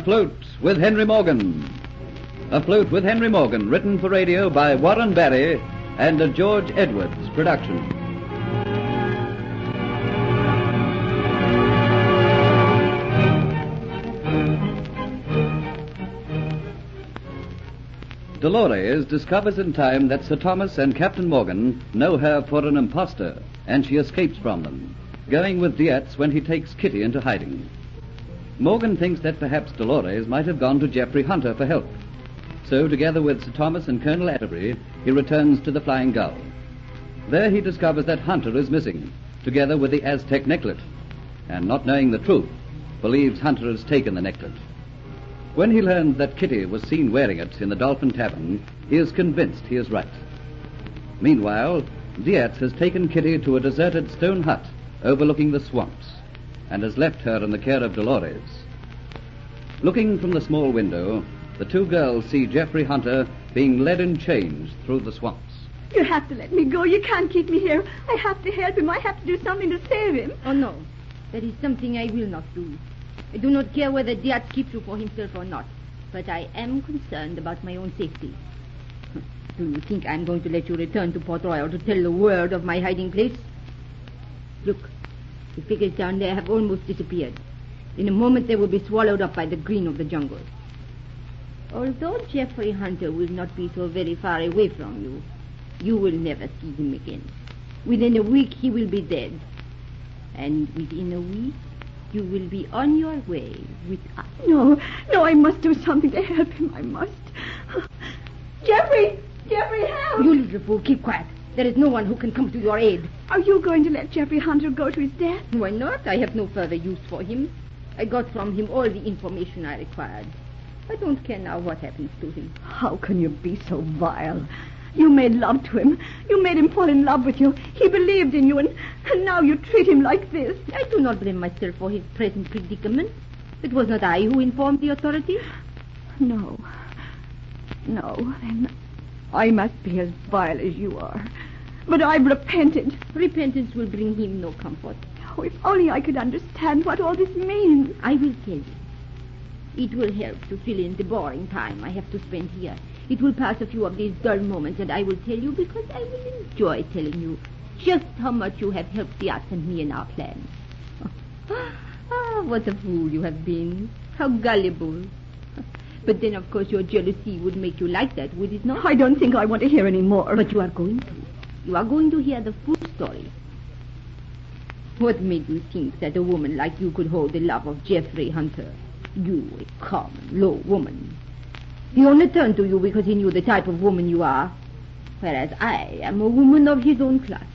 Afloat with Henry Morgan. Afloat with Henry Morgan, written for radio by Warren Barry and a George Edwards production. Dolores discovers in time that Sir Thomas and Captain Morgan know her for an impostor, and she escapes from them, going with Dietz when he takes Kitty into hiding. Morgan thinks that perhaps Dolores might have gone to Geoffrey Hunter for help. So, together with Sir Thomas and Colonel Atterbury, he returns to the Flying Gull. There he discovers that Hunter is missing, together with the Aztec necklet, and not knowing the truth, believes Hunter has taken the necklet. When he learns that Kitty was seen wearing it in the Dolphin Tavern, he is convinced he is right. Meanwhile, Dietz has taken Kitty to a deserted stone hut overlooking the swamps and has left her in the care of Dolores. Looking from the small window, the two girls see Geoffrey Hunter being led in chains through the swamps. You have to let me go. You can't keep me here. I have to help him. I have to do something to save him. Oh, no. That is something I will not do. I do not care whether Diaz keeps you for himself or not, but I am concerned about my own safety. Do you think I'm going to let you return to Port Royal to tell the world of my hiding place? Look, the figures down there have almost disappeared. In a moment they will be swallowed up by the green of the jungle. Although Geoffrey Hunter will not be so very far away from you, you will never see him again. Within a week he will be dead. And within a week you will be on your way with us. No, no, I must do something to help him. I must. Geoffrey! Geoffrey, help! You little fool, keep quiet. There is no one who can come to your aid. Are you going to let Geoffrey Hunter go to his death? Why not? I have no further use for him. I got from him all the information I required. I don't care now what happens to him. How can you be so vile? You made love to him. You made him fall in love with you. He believed in you, and, and now you treat him like this. I do not blame myself for his present predicament. It was not I who informed the authorities. No. No, then I must be as vile as you are. But I've repented. Repentance will bring him no comfort. Oh, if only I could understand what all this means. I will tell you. It will help to fill in the boring time I have to spend here. It will pass a few of these dull moments, and I will tell you because I will enjoy telling you just how much you have helped the arts and me in our plans. ah, what a fool you have been. How gullible. But then, of course, your jealousy would make you like that, would it not? I don't think I want to hear any more. But you are going to. You are going to hear the full story. What made you think that a woman like you could hold the love of Geoffrey Hunter? You, a common, low woman. He only turned to you because he knew the type of woman you are, whereas I am a woman of his own class.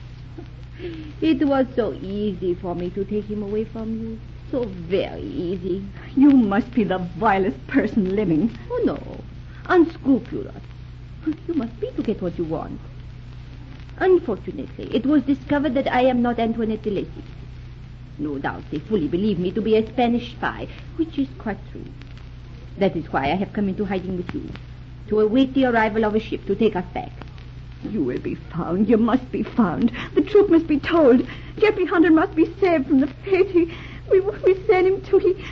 It was so easy for me to take him away from you. So very easy. You must be the vilest person living. Oh, no. Unscrupulous. You must be to get what you want. Unfortunately, it was discovered that I am not Antoinette de Lacy. No doubt they fully believe me to be a Spanish spy, which is quite true. That is why I have come into hiding with you, to await the arrival of a ship to take us back. You will be found. You must be found. The truth must be told. Geoffrey Hunter must be saved from the fate he, we, we sent him to. He,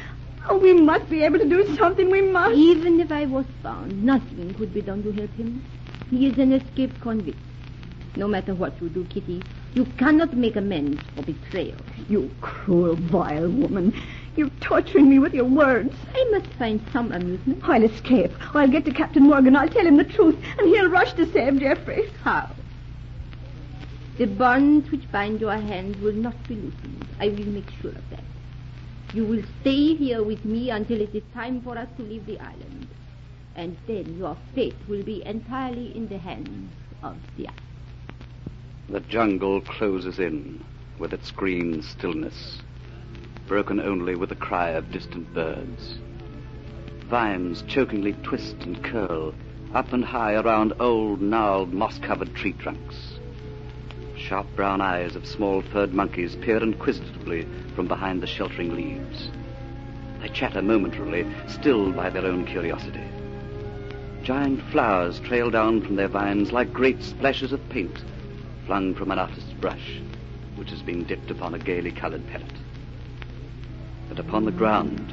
oh, we must be able to do something. We must. Even if I was found, nothing could be done to help him. He is an escaped convict. No matter what you do, Kitty, you cannot make amends for betrayal. You cruel, vile woman. You're torturing me with your words. I must find some amusement. I'll escape. I'll get to Captain Morgan. I'll tell him the truth, and he'll rush to save Geoffrey. How? The bonds which bind your hands will not be loosened. I will make sure of that. You will stay here with me until it is time for us to leave the island. And then your fate will be entirely in the hands of the ice. The jungle closes in with its green stillness, broken only with the cry of distant birds. Vines chokingly twist and curl up and high around old, gnarled, moss-covered tree trunks. Sharp brown eyes of small furred monkeys peer inquisitively from behind the sheltering leaves. They chatter momentarily, stilled by their own curiosity. Giant flowers trail down from their vines like great splashes of paint flung from an artist's brush, which has been dipped upon a gaily colored palette. But upon the ground,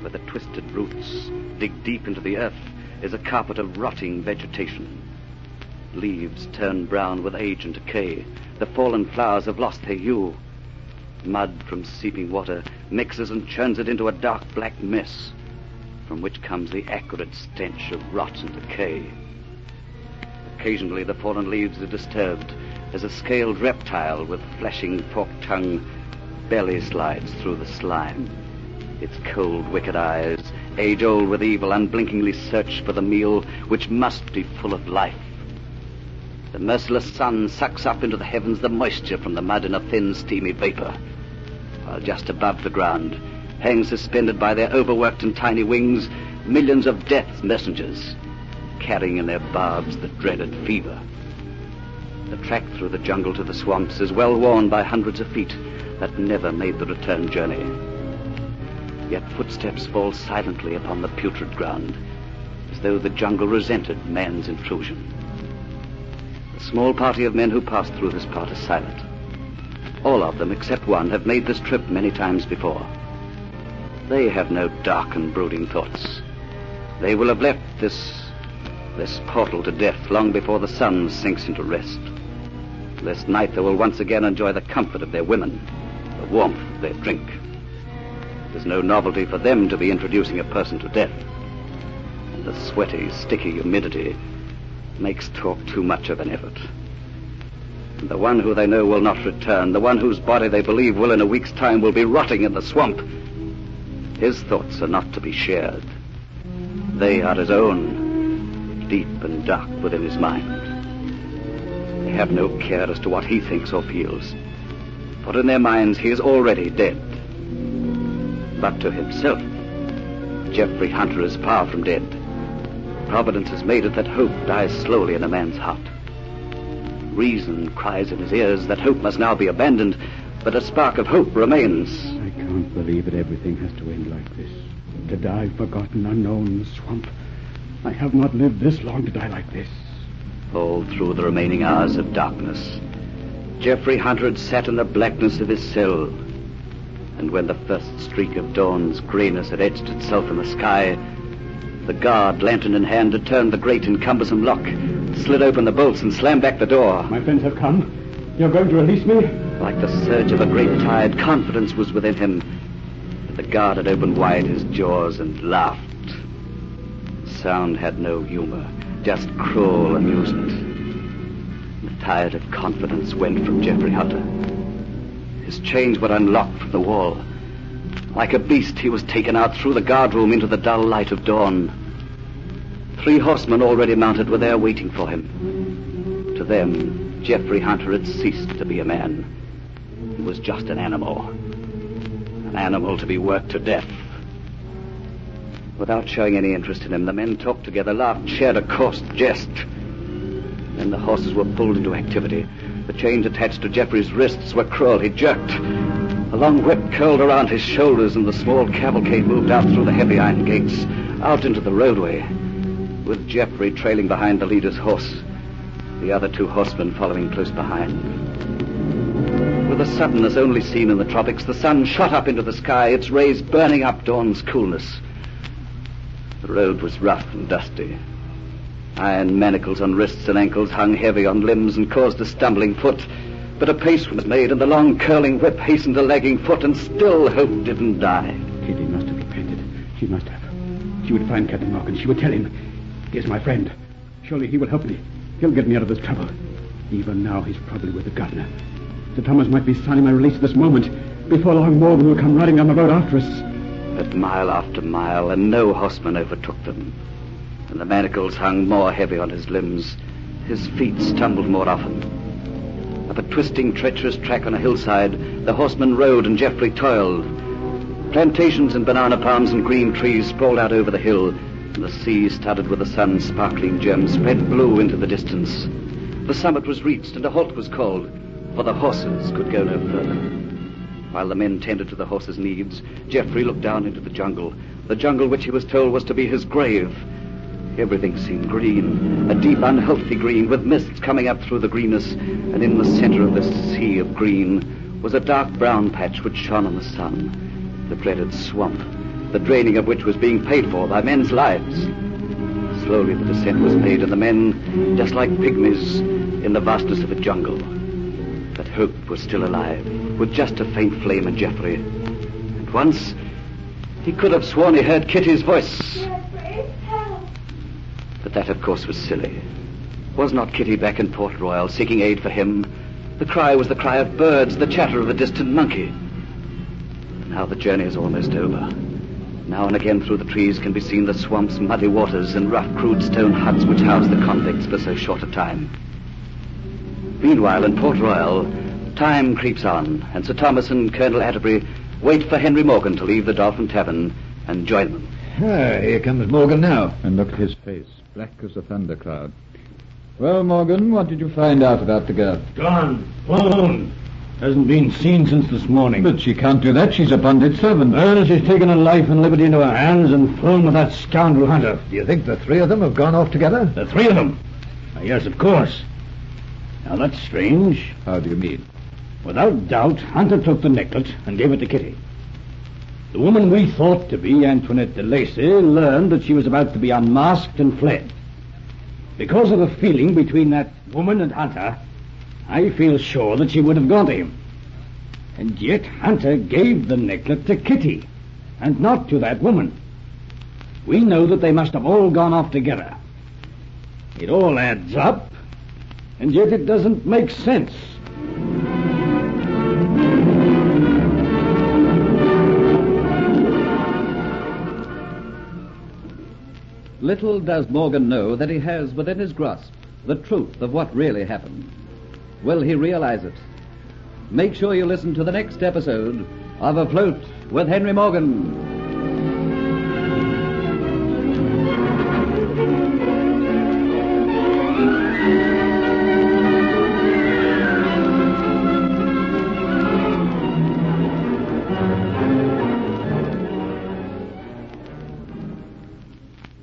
where the twisted roots dig deep into the earth, is a carpet of rotting vegetation. Leaves turn brown with age and decay. The fallen flowers have lost their hue. Mud from seeping water mixes and churns it into a dark black mess, from which comes the acrid stench of rot and decay. Occasionally the fallen leaves are disturbed as a scaled reptile with flashing forked tongue belly slides through the slime. Its cold, wicked eyes, age old with evil, unblinkingly search for the meal which must be full of life. The merciless sun sucks up into the heavens the moisture from the mud in a thin, steamy vapor, while just above the ground hang suspended by their overworked and tiny wings millions of death's messengers, carrying in their barbs the dreaded fever. The track through the jungle to the swamps is well worn by hundreds of feet that never made the return journey. Yet footsteps fall silently upon the putrid ground, as though the jungle resented man's intrusion. The small party of men who pass through this part is silent. All of them, except one, have made this trip many times before. They have no dark and brooding thoughts. They will have left this this portal to death long before the sun sinks into rest. This night they will once again enjoy the comfort of their women, the warmth of their drink. There's no novelty for them to be introducing a person to death. And the sweaty, sticky humidity makes talk too much of an effort. And the one who they know will not return, the one whose body they believe will in a week's time will be rotting in the swamp, his thoughts are not to be shared. They are his own, deep and dark within his mind. Have no care as to what he thinks or feels, for in their minds he is already dead. But to himself, Jeffrey Hunter is far from dead. Providence has made it that hope dies slowly in a man's heart. Reason cries in his ears that hope must now be abandoned, but a spark of hope remains. I can't believe that everything has to end like this. To die forgotten, unknown in the swamp. I have not lived this long to die like this. All through the remaining hours of darkness, Jeffrey Hunter had sat in the blackness of his cell. And when the first streak of dawn's grayness had etched itself in the sky, the guard, lantern in hand, had turned the great and cumbersome lock, slid open the bolts, and slammed back the door. My friends have come. You're going to release me? Like the surge of a great tide, confidence was within him. But the guard had opened wide his jaws and laughed. The Sound had no humor, just cruel amusement. The tide of confidence went from Jeffrey Hunter. His chains were unlocked from the wall. Like a beast, he was taken out through the guardroom into the dull light of dawn. Three horsemen already mounted were there waiting for him. To them, Jeffrey Hunter had ceased to be a man. He was just an animal. An animal to be worked to death. Without showing any interest in him, the men talked together, laughed, shared a coarse jest. Then the horses were pulled into activity. The chains attached to Jeffrey's wrists were cruel. He jerked. A long whip curled around his shoulders, and the small cavalcade moved out through the heavy iron gates, out into the roadway, with Jeffrey trailing behind the leader's horse, the other two horsemen following close behind. With a suddenness only seen in the tropics, the sun shot up into the sky, its rays burning up dawn's coolness. The road was rough and dusty. Iron manacles on wrists and ankles hung heavy on limbs and caused a stumbling foot. But a pace was made, and the long curling whip hastened a lagging foot, and still hope didn't die. Kitty must have repented. She must have. She would find Captain Morgan. She would tell him. He is my friend. Surely he will help me. He'll get me out of this trouble. Even now, he's probably with the governor. Sir Thomas might be signing my release this moment. Before long, Morgan will come riding down the road after us. Mile after mile, and no horseman overtook them. And the manacles hung more heavy on his limbs. His feet stumbled more often. Up a twisting, treacherous track on a hillside, the horseman rode and Geoffrey toiled. Plantations and banana palms and green trees sprawled out over the hill, and the sea, studded with the sun's sparkling gems, spread blue into the distance. The summit was reached, and a halt was called, for the horses could go no further. While the men tended to the horses' needs, Geoffrey looked down into the jungle, the jungle which he was told was to be his grave. Everything seemed green, a deep, unhealthy green, with mists coming up through the greenness, and in the center of this sea of green was a dark brown patch which shone in the sun, the dreaded swamp, the draining of which was being paid for by men's lives. Slowly the descent was made, and the men, just like pygmies in the vastness of a jungle. But hope was still alive, with just a faint flame in Geoffrey. And once, he could have sworn he heard Kitty's voice. But that, of course, was silly. Was not Kitty back in Port Royal seeking aid for him? The cry was the cry of birds, the chatter of a distant monkey. Now the journey is almost over. Now and again through the trees can be seen the swamps, muddy waters, and rough, crude stone huts which house the convicts for so short a time. Meanwhile, in Port Royal, time creeps on, and Sir Thomas and Colonel Atterbury wait for Henry Morgan to leave the Dolphin Tavern and join them. Ah, here comes Morgan now. And look at his face, black as a thundercloud. Well, Morgan, what did you find out about the girl? Gone. Flown. Hasn't been seen since this morning. But she can't do that. She's a bonded servant. Well, she's taken her life and liberty into her hands and flown with that scoundrel Hunter. Do you think the three of them have gone off together? The three of them? Why, yes, of course. Now, that's strange. How do you mean? Without doubt, Hunter took the necklet and gave it to Kitty. The woman we thought to be Antoinette de Lacy learned that she was about to be unmasked and fled. Because of the feeling between that woman and Hunter, I feel sure that she would have gone to him. And yet Hunter gave the necklet to Kitty, and not to that woman. We know that they must have all gone off together. It all adds up, and yet it doesn't make sense. Little does Morgan know that he has within his grasp the truth of what really happened. Will he realize it? Make sure you listen to the next episode of Afloat with Henry Morgan.